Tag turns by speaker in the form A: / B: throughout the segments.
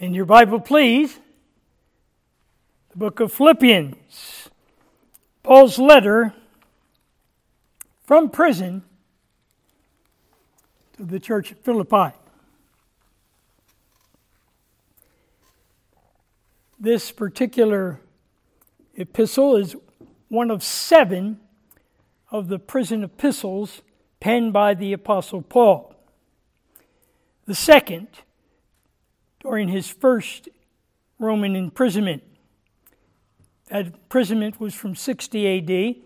A: In your Bible, please, the book of Philippians, Paul's letter from prison to the church at Philippi. This particular epistle is one of seven of the prison epistles penned by the Apostle Paul. The second during his first Roman imprisonment. That imprisonment was from 60 AD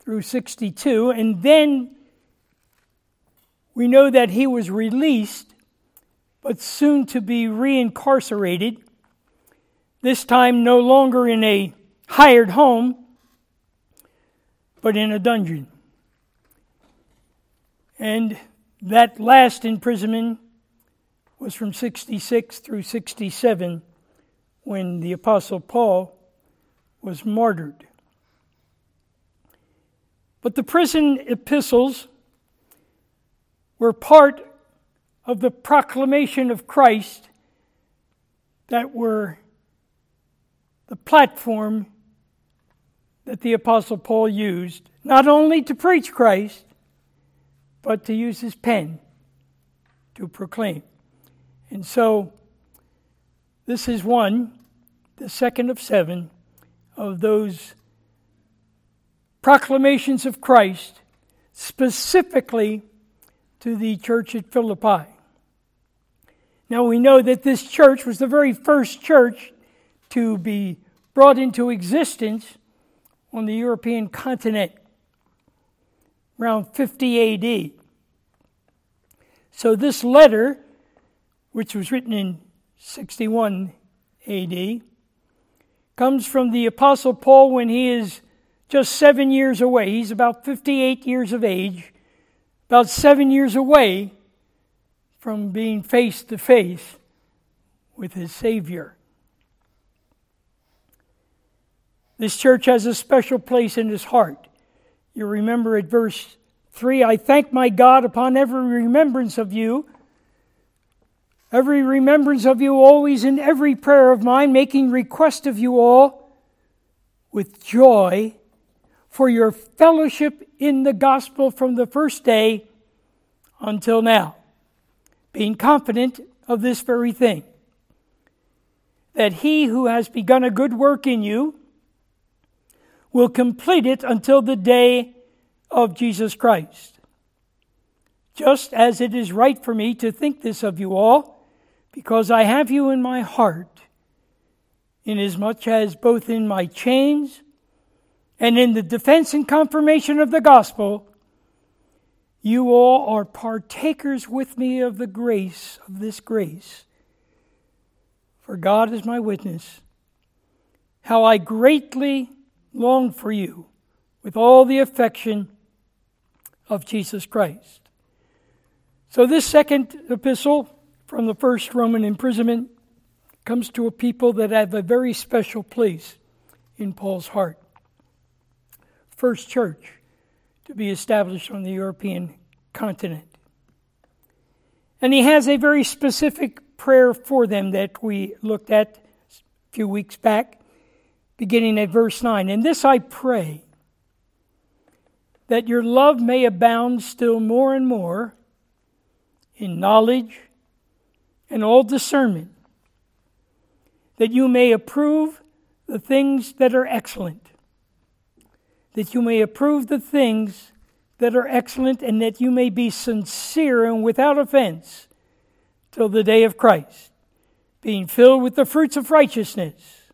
A: through 62, and then we know that he was released, but soon to be reincarcerated, this time no longer in a hired home, but in a dungeon. And that last imprisonment was from 66 through 67 when the Apostle Paul was martyred. But the prison epistles were part of the proclamation of Christ that were the platform that the Apostle Paul used, not only to preach Christ, but to use his pen to proclaim. And so, this is one, the second of seven, of those proclamations of Christ specifically to the church at Philippi. Now, we know that this church was the very first church to be brought into existence on the European continent around 50 AD. So, this letter which was written in 61 AD, comes from the Apostle Paul when he is just seven years away. He's about 58 years of age, about seven years away from being face to face with his Savior. This church has a special place in his heart. You remember at verse 3 I thank my God upon every remembrance of you every remembrance of you always in every prayer of mine, making request of you all with joy for your fellowship in the gospel from the first day until now, being confident of this very thing, that he who has begun a good work in you will complete it until the day of Jesus Christ. Just as it is right for me to think this of you all, because I have you in my heart, inasmuch as both in my chains and in the defense and confirmation of the gospel, you all are partakers with me of the grace, of this grace. For God is my witness, how I greatly long for you with all the affection of Jesus Christ. So, this second epistle from the first Roman imprisonment comes to a people that have a very special place in Paul's heart. First church to be established on the European continent. And he has a very specific prayer for them that we looked at a few weeks back, beginning at verse 9. And this I pray, that your love may abound still more and more in knowledge and all discernment, that you may approve the things that are excellent, that you may approve the things that are excellent, and that you may be sincere and without offense till the day of Christ, being filled with the fruits of righteousness,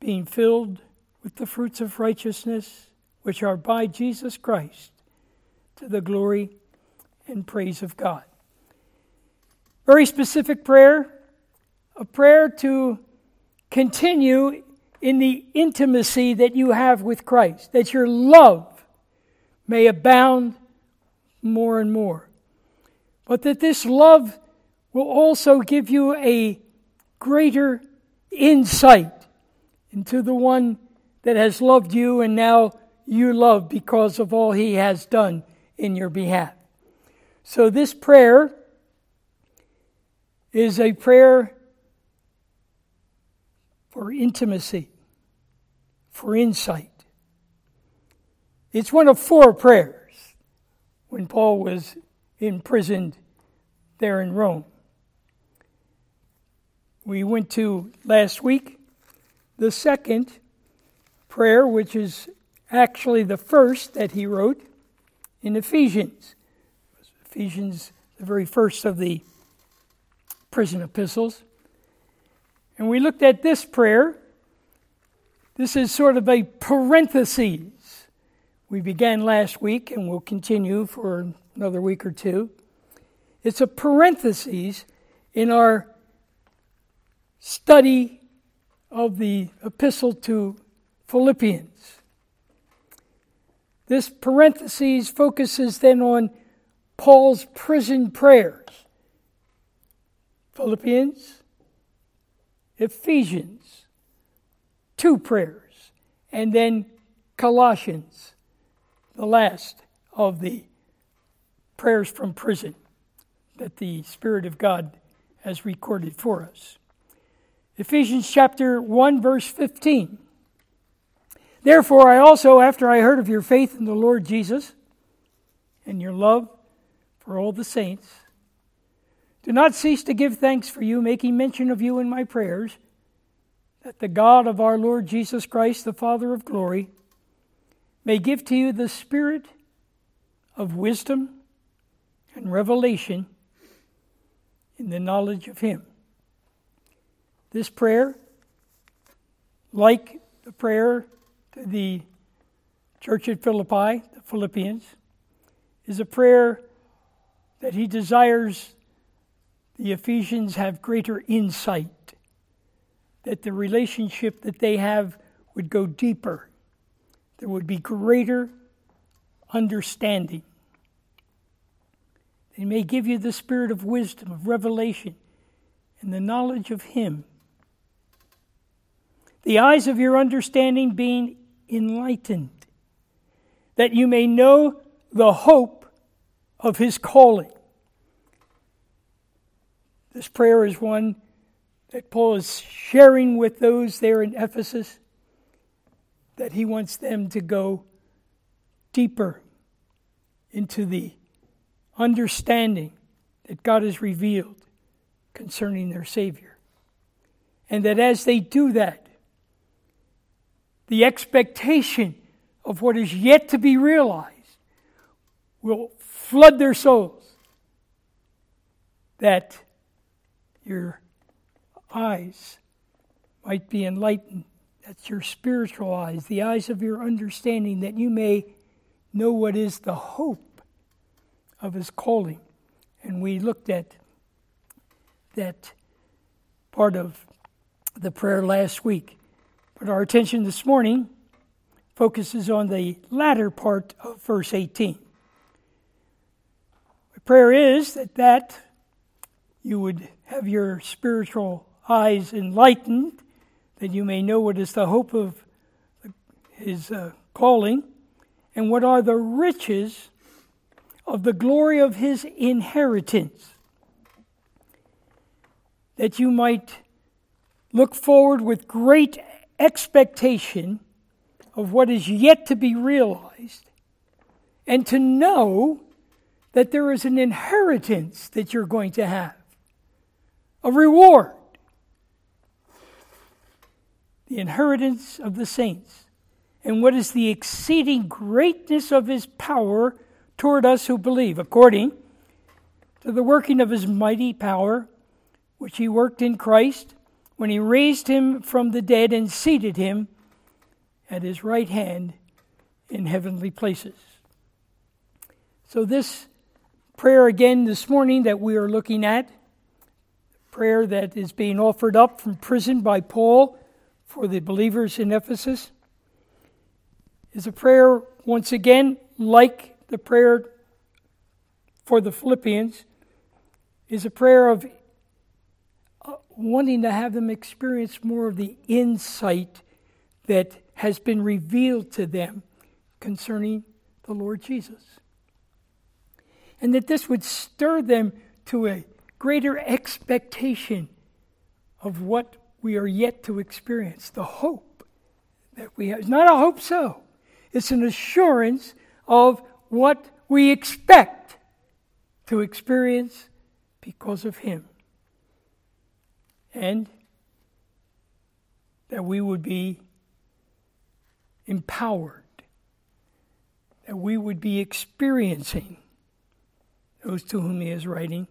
A: being filled with the fruits of righteousness which are by Jesus Christ to the glory and praise of God. Very specific prayer, a prayer to continue in the intimacy that you have with Christ, that your love may abound more and more. But that this love will also give you a greater insight into the one that has loved you and now you love because of all he has done in your behalf. So, this prayer is a prayer for intimacy, for insight. It's one of four prayers when Paul was imprisoned there in Rome. We went to last week the second prayer, which is actually the first that he wrote in Ephesians. Ephesians, the very first of the prison epistles. And we looked at this prayer. This is sort of a parenthesis. We began last week and we'll continue for another week or two. It's a parenthesis in our study of the epistle to Philippians. This parenthesis focuses then on Paul's prison prayers. Philippians, Ephesians, two prayers, and then Colossians, the last of the prayers from prison that the Spirit of God has recorded for us. Ephesians chapter 1, verse 15. Therefore, I also, after I heard of your faith in the Lord Jesus and your love for all the saints, do not cease to give thanks for you, making mention of you in my prayers, that the God of our Lord Jesus Christ, the Father of glory, may give to you the spirit of wisdom and revelation in the knowledge of Him. This prayer, like the prayer to the church at Philippi, the Philippians, is a prayer that he desires the Ephesians have greater insight, that the relationship that they have would go deeper, there would be greater understanding. They may give you the spirit of wisdom, of revelation, and the knowledge of Him. The eyes of your understanding being enlightened, that you may know the hope of His calling. This prayer is one that Paul is sharing with those there in Ephesus, that he wants them to go deeper into the understanding that God has revealed concerning their Savior. And that as they do that, the expectation of what is yet to be realized will flood their souls. That your eyes might be enlightened. That's your spiritual eyes, the eyes of your understanding, that you may know what is the hope of his calling. And we looked at that part of the prayer last week. But our attention this morning focuses on the latter part of verse 18. The prayer is that, that you would have your spiritual eyes enlightened, that you may know what is the hope of his uh, calling, and what are the riches of the glory of his inheritance, that you might look forward with great expectation of what is yet to be realized, and to know that there is an inheritance that you're going to have, a reward. The inheritance of the saints, and what is the exceeding greatness of his power toward us who believe, according to the working of his mighty power, which he worked in Christ when he raised him from the dead and seated him at his right hand in heavenly places. So, this prayer again this morning that we are looking at, prayer that is being offered up from prison by Paul for the believers in Ephesus, is a prayer, once again, like the prayer for the Philippians is a prayer of uh, wanting to have them experience more of the insight that has been revealed to them concerning the Lord Jesus. And that this would stir them to a greater expectation of what we are yet to experience, the hope that we have. It's not a hope so, it's an assurance of what we expect to experience because of Him. And that we would be empowered, that we would be experiencing, those to whom He is writing,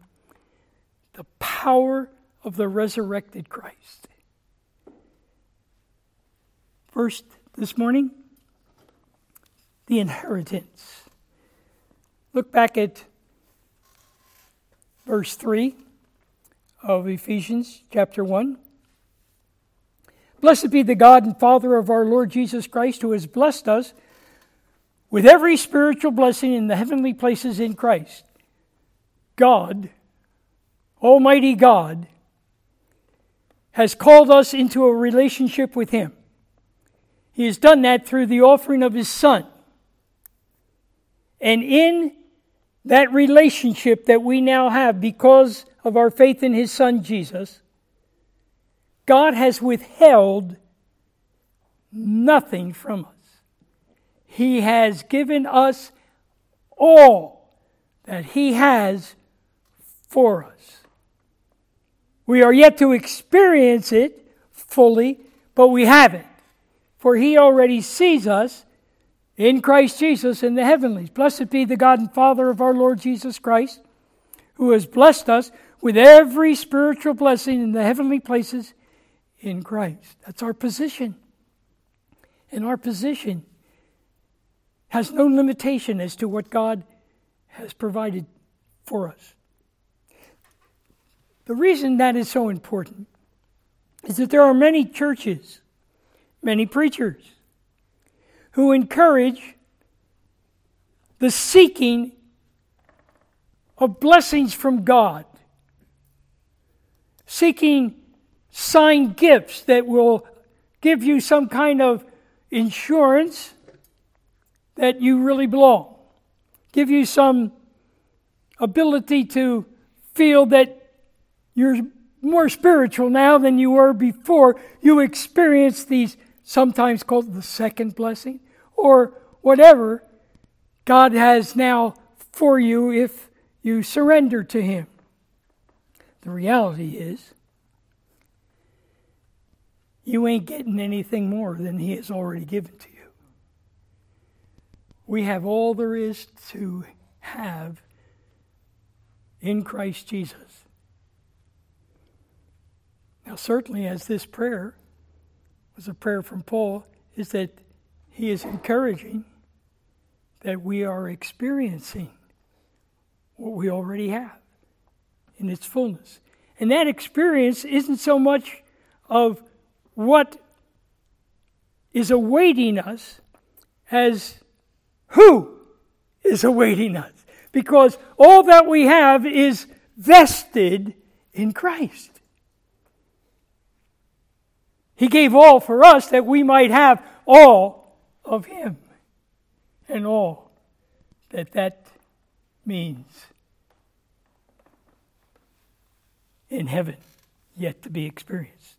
A: the power of the resurrected Christ. First, this morning, the inheritance. Look back at verse 3 of Ephesians chapter 1. Blessed be the God and Father of our Lord Jesus Christ, who has blessed us with every spiritual blessing in the heavenly places in Christ. God, Almighty God, has called us into a relationship with Him. He has done that through the offering of His Son. And in that relationship that we now have because of our faith in His Son Jesus, God has withheld nothing from us. He has given us all that He has for us. We are yet to experience it fully, but we have it. For He already sees us in Christ Jesus in the heavenlies. Blessed be the God and Father of our Lord Jesus Christ, who has blessed us with every spiritual blessing in the heavenly places in Christ. That's our position. And our position has no limitation as to what God has provided for us. The reason that is so important is that there are many churches, many preachers, who encourage the seeking of blessings from God, seeking sign gifts that will give you some kind of insurance that you really belong, give you some ability to feel that you're more spiritual now than you were before. You experience these sometimes called the second blessing or whatever God has now for you if you surrender to Him. The reality is, you ain't getting anything more than He has already given to you. We have all there is to have in Christ Jesus. Now, certainly, as this prayer was a prayer from Paul, is that he is encouraging that we are experiencing what we already have in its fullness. And that experience isn't so much of what is awaiting us as who is awaiting us. Because all that we have is vested in Christ. He gave all for us that we might have all of Him and all that that means in heaven yet to be experienced.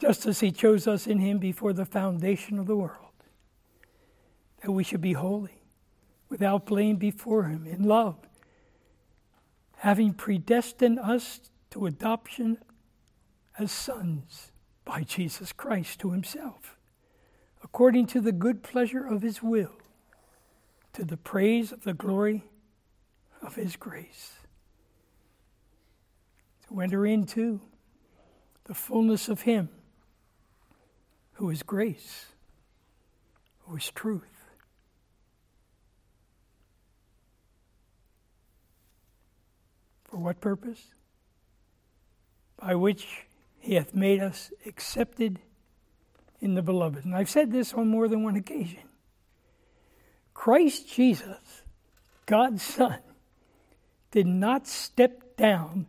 A: Just as He chose us in Him before the foundation of the world, that we should be holy, without blame before Him, in love, having predestined us to adoption as sons by Jesus Christ to himself, according to the good pleasure of his will, to the praise of the glory of his grace. To enter into the fullness of him who is grace, who is truth. For what purpose? By which he hath made us accepted in the beloved. And I've said this on more than one occasion. Christ Jesus, God's Son, did not step down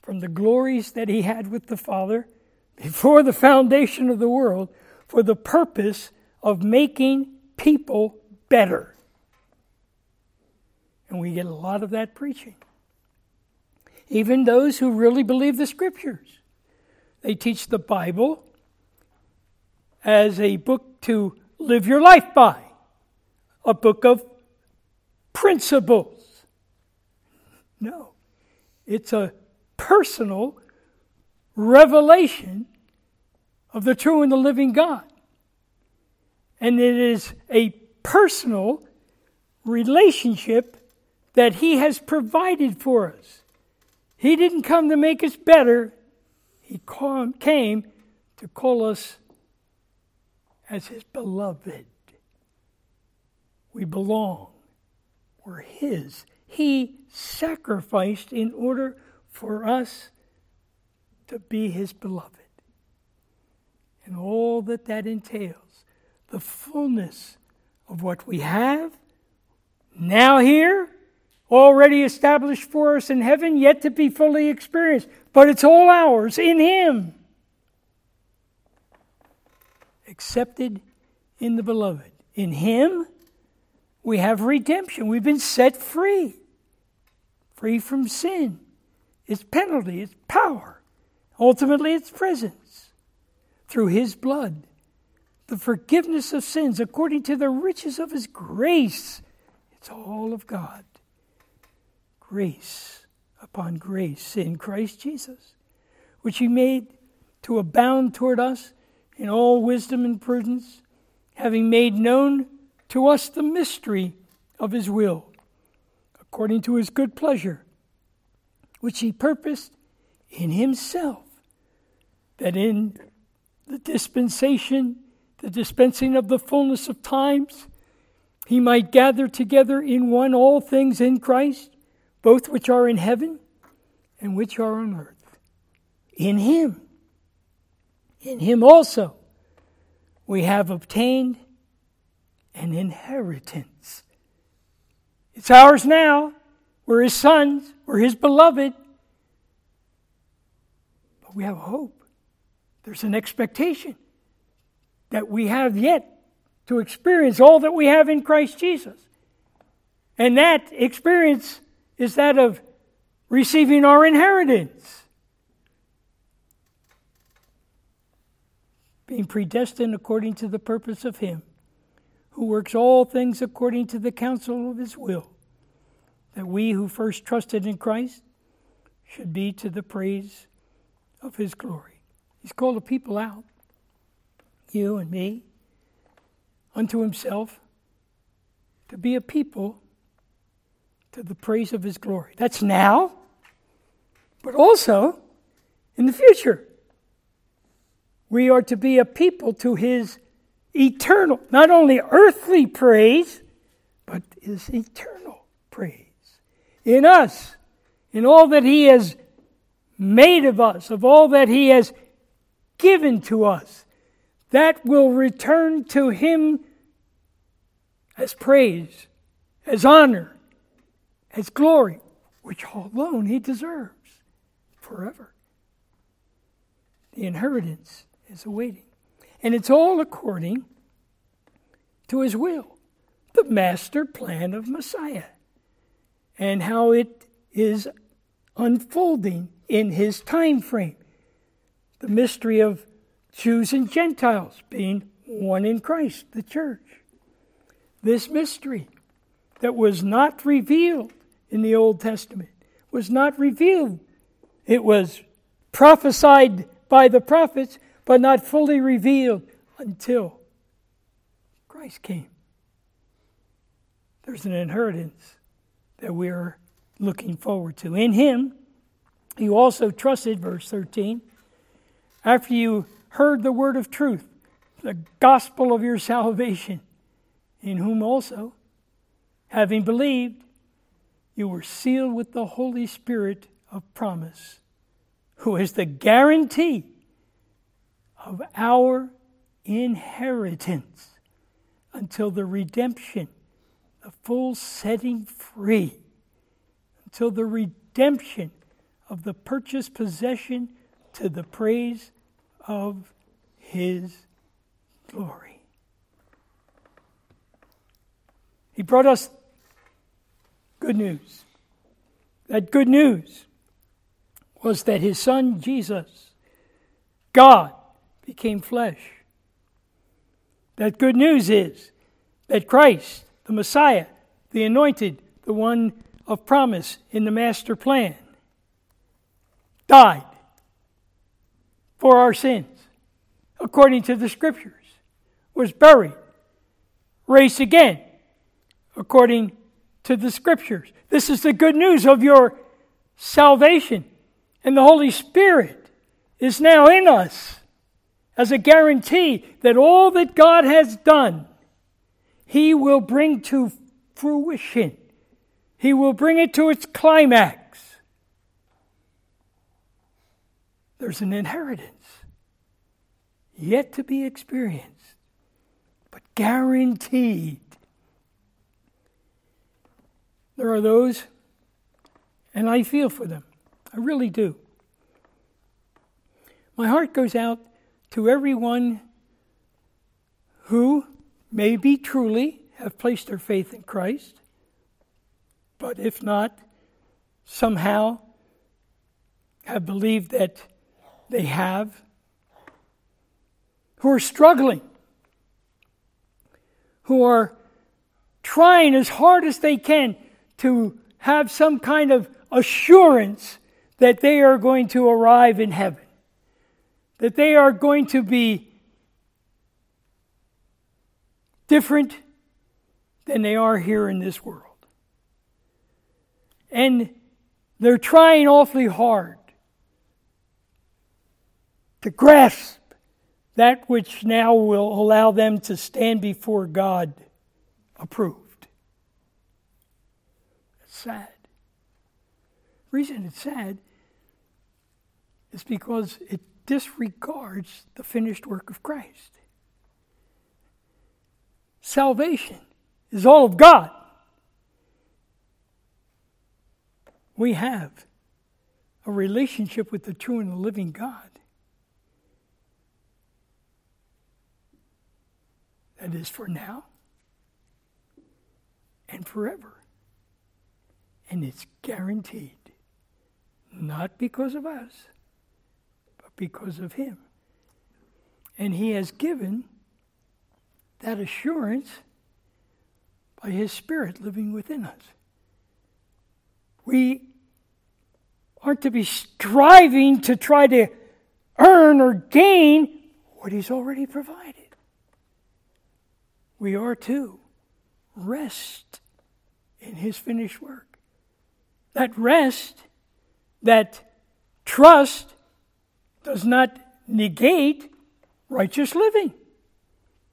A: from the glories that he had with the Father before the foundation of the world for the purpose of making people better. And we get a lot of that preaching. Even those who really believe the scriptures. They teach the Bible as a book to live your life by, a book of principles. No, it's a personal revelation of the true and the living God. And it is a personal relationship that He has provided for us. He didn't come to make us better, He came to call us as His beloved. We belong, we're His. He sacrificed in order for us to be His beloved. And all that that entails, the fullness of what we have, now here, already established for us in heaven, yet to be fully experienced. But it's all ours in Him. Accepted in the beloved. In Him, we have redemption. We've been set free, free from sin, its penalty, its power, ultimately, its presence, through His blood. The forgiveness of sins according to the riches of His grace. It's all of God grace upon grace in Christ Jesus, which he made to abound toward us in all wisdom and prudence, having made known to us the mystery of his will, according to his good pleasure, which he purposed in himself, that in the dispensation, the dispensing of the fullness of times, he might gather together in one all things in Christ both which are in heaven and which are on earth. In Him, in Him also, we have obtained an inheritance. It's ours now. We're His sons, we're His beloved. But we have hope. There's an expectation that we have yet to experience all that we have in Christ Jesus. And that experience is that of receiving our inheritance. Being predestined according to the purpose of Him who works all things according to the counsel of His will, that we who first trusted in Christ should be to the praise of His glory. He's called the people out, you and me, unto Himself, to be a people to the praise of his glory. That's now, but also in the future. We are to be a people to his eternal, not only earthly praise, but his eternal praise. In us, in all that he has made of us, of all that he has given to us, that will return to him as praise, as honor, as glory, which alone he deserves forever. The inheritance is awaiting. And it's all according to his will, the master plan of Messiah, and how it is unfolding in his time frame. The mystery of Jews and Gentiles being one in Christ, the church. This mystery that was not revealed in the Old Testament was not revealed. It was prophesied by the prophets, but not fully revealed until Christ came. There's an inheritance that we're looking forward to. In Him, you also trusted, verse 13, after you heard the word of truth, the gospel of your salvation, in whom also, having believed, you were sealed with the Holy Spirit of promise, who is the guarantee of our inheritance until the redemption, the full setting free, until the redemption of the purchased possession to the praise of His glory. He brought us Good news. That good news was that his son Jesus, God, became flesh. That good news is that Christ, the Messiah, the anointed, the one of promise in the master plan, died for our sins, according to the scriptures, was buried, raised again, according to the scriptures. This is the good news of your salvation. And the Holy Spirit is now in us as a guarantee that all that God has done, He will bring to fruition. He will bring it to its climax. There's an inheritance yet to be experienced, but guaranteed. There are those, and I feel for them. I really do. My heart goes out to everyone who maybe truly have placed their faith in Christ, but if not, somehow have believed that they have, who are struggling, who are trying as hard as they can to have some kind of assurance that they are going to arrive in heaven, that they are going to be different than they are here in this world. And they're trying awfully hard to grasp that which now will allow them to stand before God approved. Sad. The reason it's sad is because it disregards the finished work of Christ. Salvation is all of God. We have a relationship with the true and the living God. That is for now and forever. And it's guaranteed. Not because of us, but because of Him. And He has given that assurance by His Spirit living within us. We aren't to be striving to try to earn or gain what He's already provided. We are to rest in His finished work. That rest that trust does not negate righteous living.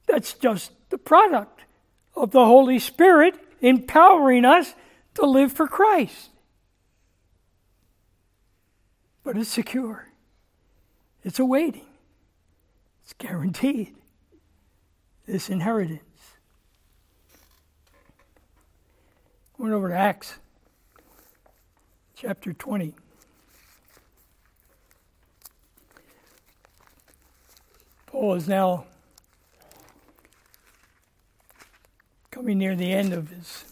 A: That's just the product of the Holy Spirit empowering us to live for Christ. But it's secure, it's awaiting, it's guaranteed. This inheritance. Went over to Acts chapter 20. Paul is now coming near the end of his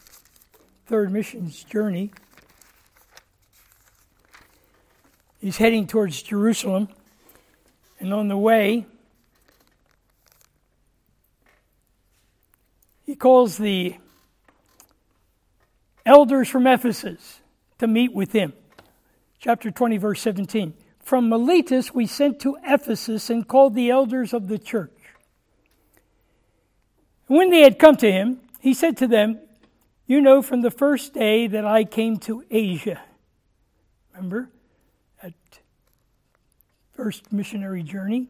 A: third missions journey. He's heading towards Jerusalem, and on the way, he calls the elders from Ephesus to meet with him. Chapter 20, verse 17. From Miletus we sent to Ephesus and called the elders of the church. When they had come to him, he said to them, You know from the first day that I came to Asia. Remember that first missionary journey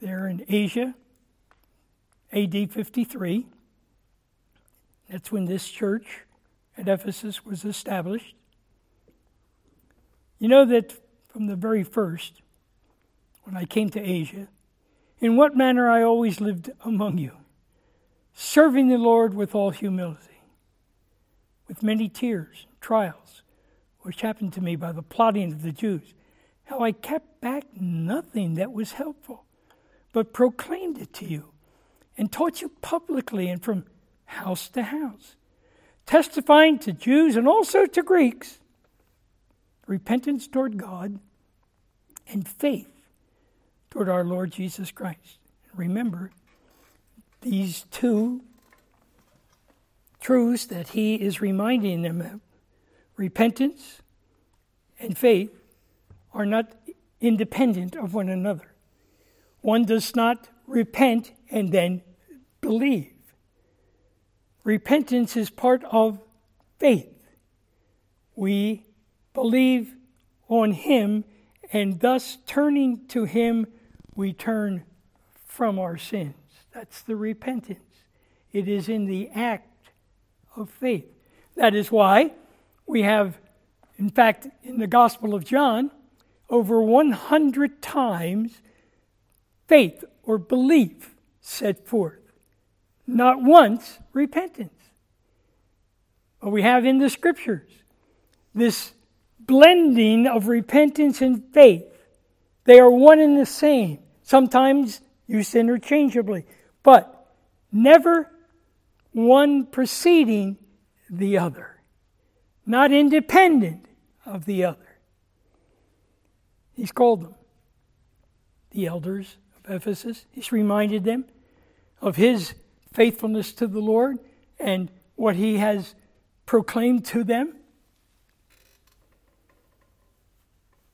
A: there in Asia, AD 53. That's when this church at Ephesus was established. You know that from the very first, when I came to Asia, in what manner I always lived among you, serving the Lord with all humility, with many tears, trials, which happened to me by the plotting of the Jews, how I kept back nothing that was helpful, but proclaimed it to you, and taught you publicly and from house to house, testifying to Jews and also to Greeks repentance toward God and faith toward our Lord Jesus Christ. Remember, these two truths that he is reminding them of repentance and faith are not independent of one another. One does not repent and then believe. Repentance is part of faith. We believe on Him, and thus turning to Him, we turn from our sins. That's the repentance. It is in the act of faith. That is why we have, in fact, in the Gospel of John, over 100 times faith or belief set forth. Not once repentance. But we have in the scriptures this blending of repentance and faith. They are one and the same, sometimes used interchangeably, but never one preceding the other, not independent of the other. He's called them the elders of Ephesus. He's reminded them of his faithfulness to the Lord and what he has proclaimed to them.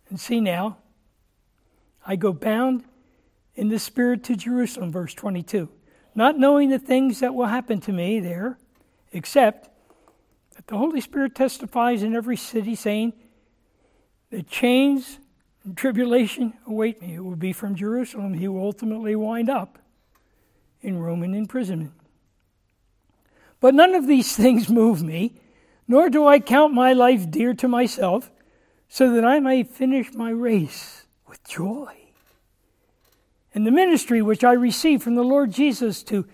A: And see now, I go bound in the Spirit to Jerusalem, verse 22, not knowing the things that will happen to me there, except that the Holy Spirit testifies in every city, saying, The chains and tribulation await me. It will be from Jerusalem. He will ultimately wind up in Roman imprisonment. But none of these things move me, nor do I count my life dear to myself so that I may finish my race with joy. And the ministry which I received from the Lord Jesus to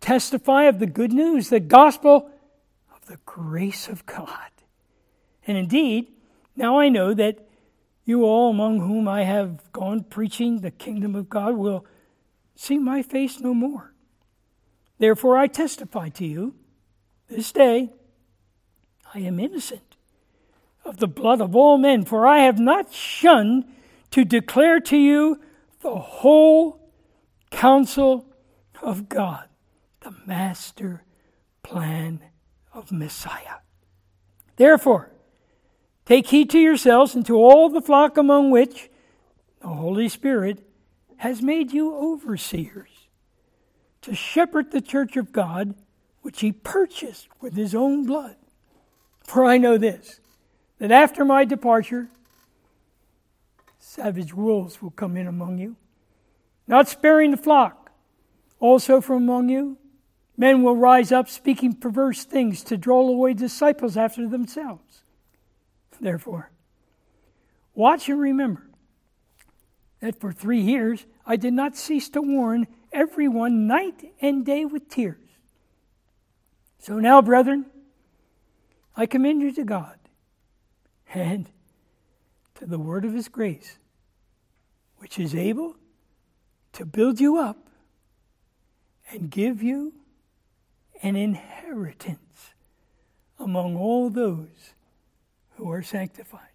A: testify of the good news, the gospel of the grace of God. And indeed, now I know that you all among whom I have gone preaching the kingdom of God will see my face no more. Therefore, I testify to you this day I am innocent of the blood of all men, for I have not shunned to declare to you the whole counsel of God, the master plan of Messiah. Therefore, take heed to yourselves and to all the flock among which the Holy Spirit has made you overseers to shepherd the church of God, which he purchased with his own blood. For I know this that after my departure, savage wolves will come in among you, not sparing the flock. Also from among you, men will rise up speaking perverse things to draw away disciples after themselves. Therefore, watch and remember that for three years I did not cease to warn everyone night and day with tears. So now, brethren, I commend you to God and to the word of his grace, which is able to build you up and give you an inheritance among all those who are sanctified.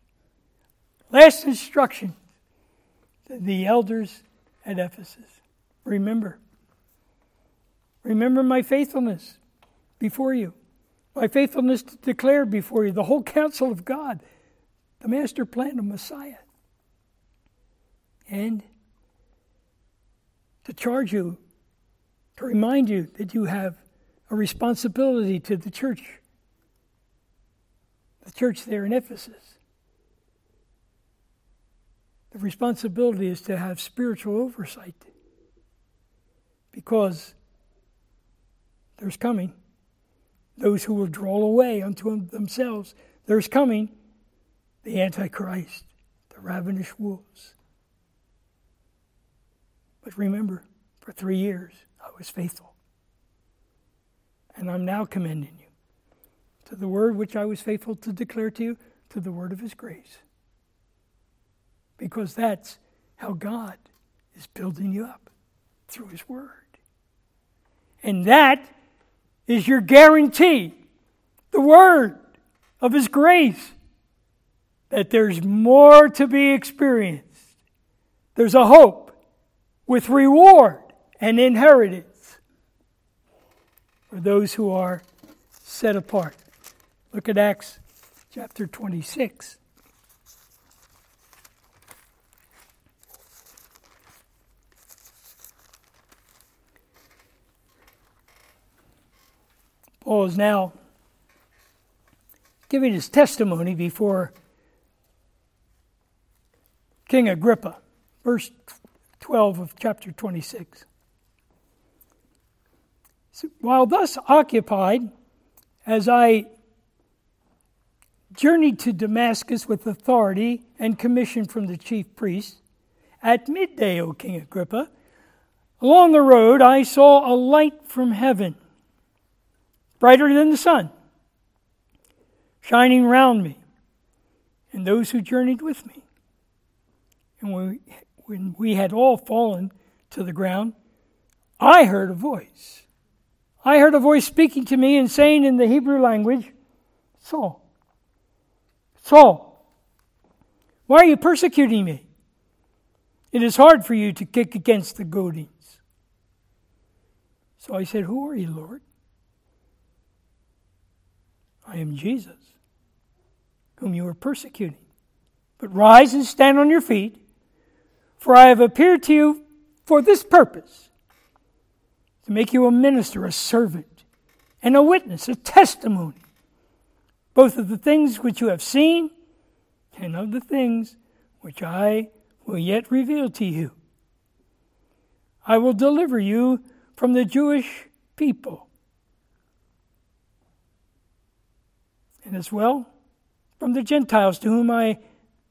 A: Last instruction the elders at Ephesus. Remember, remember my faithfulness before you, my faithfulness to declare before you the whole counsel of God, the master plan of Messiah, and to charge you, to remind you that you have a responsibility to the church, the church there in Ephesus. The responsibility is to have spiritual oversight because there's coming those who will draw away unto themselves. There's coming the Antichrist, the ravenous wolves. But remember, for three years I was faithful. And I'm now commending you to the word which I was faithful to declare to you, to the word of his grace. Because that's how God is building you up through his word. And that is your guarantee, the word of his grace. that there's more to be experienced. There's a hope with reward and inheritance for those who are set apart. Look at Acts chapter 26. Paul is now giving his testimony before King Agrippa, verse 12 of chapter 26. So, while thus occupied, as I journeyed to Damascus with authority and commission from the chief priests, at midday, O King Agrippa, along the road I saw a light from heaven, brighter than the sun, shining round me and those who journeyed with me. And when we, when we had all fallen to the ground, I heard a voice. I heard a voice speaking to me and saying in the Hebrew language, Saul, Saul, why are you persecuting me? It is hard for you to kick against the goadings. So I said, Who are you, Lord? I am Jesus, whom you are persecuting. But rise and stand on your feet for I have appeared to you for this purpose to make you a minister, a servant, and a witness, a testimony, both of the things which you have seen and of the things which I will yet reveal to you. I will deliver you from the Jewish people, and as well from the Gentiles to whom I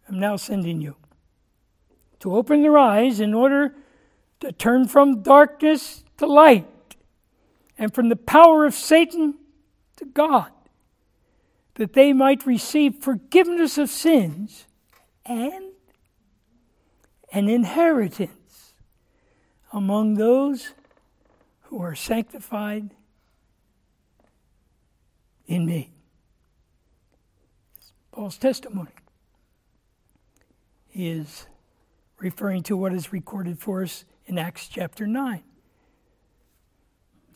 A: am now sending you to open their eyes in order to turn from darkness to light and from the power of Satan to God, that they might receive forgiveness of sins and an inheritance among those who are sanctified in me. Paul's testimony. He is referring to what is recorded for us in Acts chapter 9,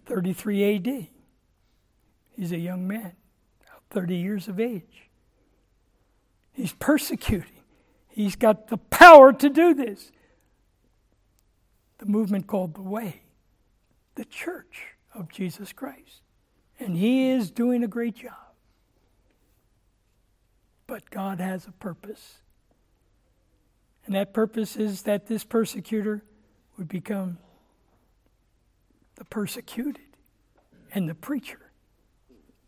A: 33 AD. He's a young man, 30 years of age. He's persecuting. He's got the power to do this. The movement called the Way, the church of Jesus Christ. And he is doing a great job. But God has a purpose and that purpose is that this persecutor would become the persecuted and the preacher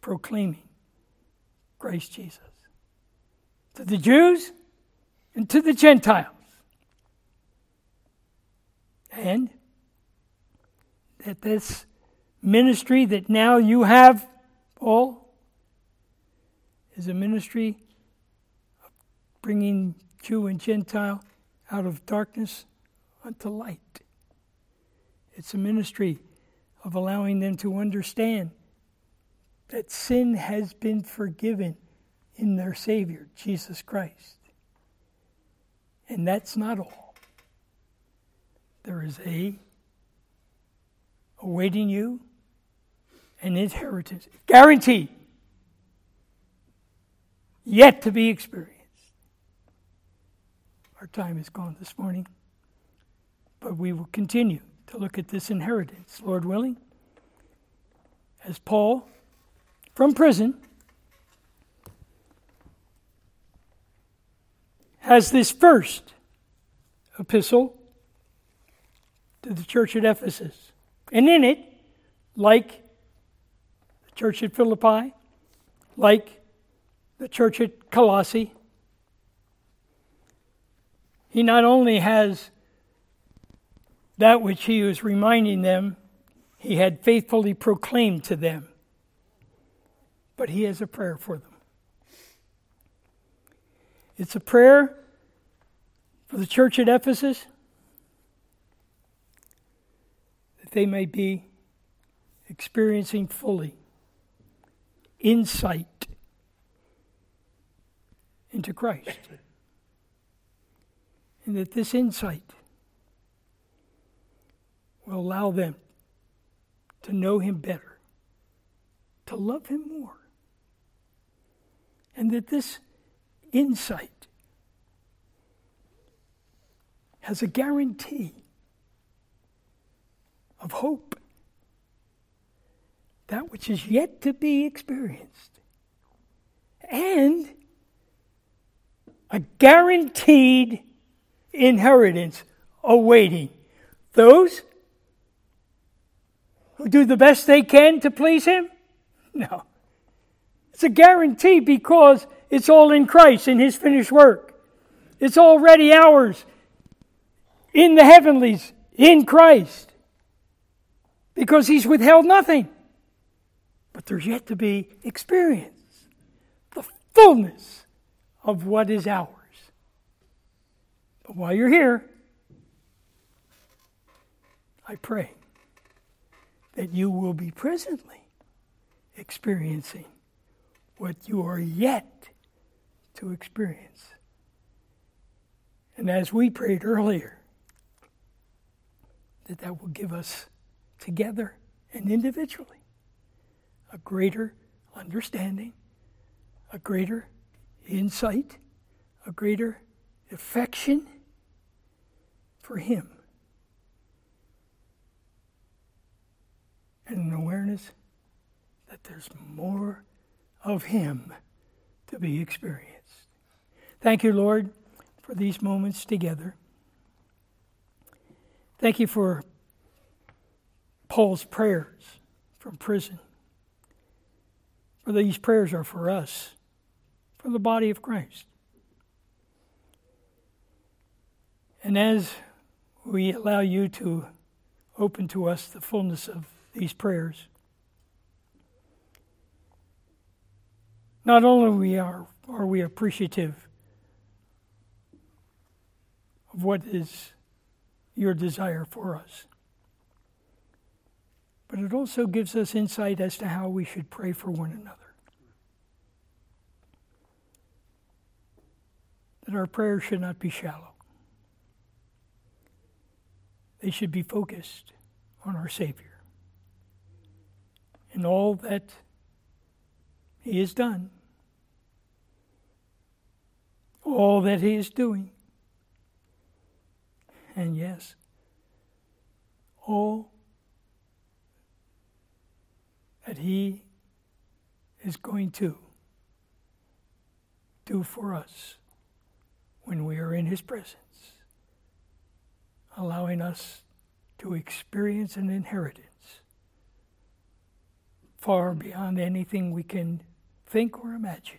A: proclaiming Christ Jesus to the Jews and to the Gentiles. And that this ministry that now you have, Paul, is a ministry bringing Jew and Gentile out of darkness unto light. It's a ministry of allowing them to understand that sin has been forgiven in their Savior, Jesus Christ. And that's not all. There is a awaiting you an inheritance, guaranteed, yet to be experienced. Our time is gone this morning, but we will continue to look at this inheritance, Lord willing. As Paul, from prison, has this first epistle to the church at Ephesus. And in it, like the church at Philippi, like the church at Colossae, he not only has that which he was reminding them, he had faithfully proclaimed to them, but he has a prayer for them. It's a prayer for the church at Ephesus that they may be experiencing fully insight into Christ. And that this insight will allow them to know Him better, to love Him more. And that this insight has a guarantee of hope, that which is yet to be experienced, and a guaranteed inheritance awaiting those who do the best they can to please Him? No. It's a guarantee because it's all in Christ, in His finished work. It's already ours in the heavenlies, in Christ. Because He's withheld nothing. But there's yet to be experience, the fullness of what is ours. But while you're here, I pray that you will be presently experiencing what you are yet to experience. And as we prayed earlier, that that will give us together and individually a greater understanding, a greater insight, a greater affection for Him. And an awareness that there's more of Him to be experienced. Thank you, Lord, for these moments together. Thank you for Paul's prayers from prison. For these prayers are for us, for the body of Christ. And as we allow you to open to us the fullness of these prayers, not only we are, are we appreciative of what is your desire for us, but it also gives us insight as to how we should pray for one another. That our prayers should not be shallow. They should be focused on our Savior. And all that He has done, all that He is doing, and yes, all that He is going to do for us when we are in His presence allowing us to experience an inheritance far beyond anything we can think or imagine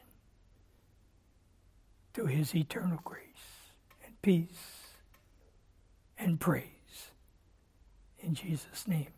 A: to his eternal grace and peace and praise. In Jesus' name.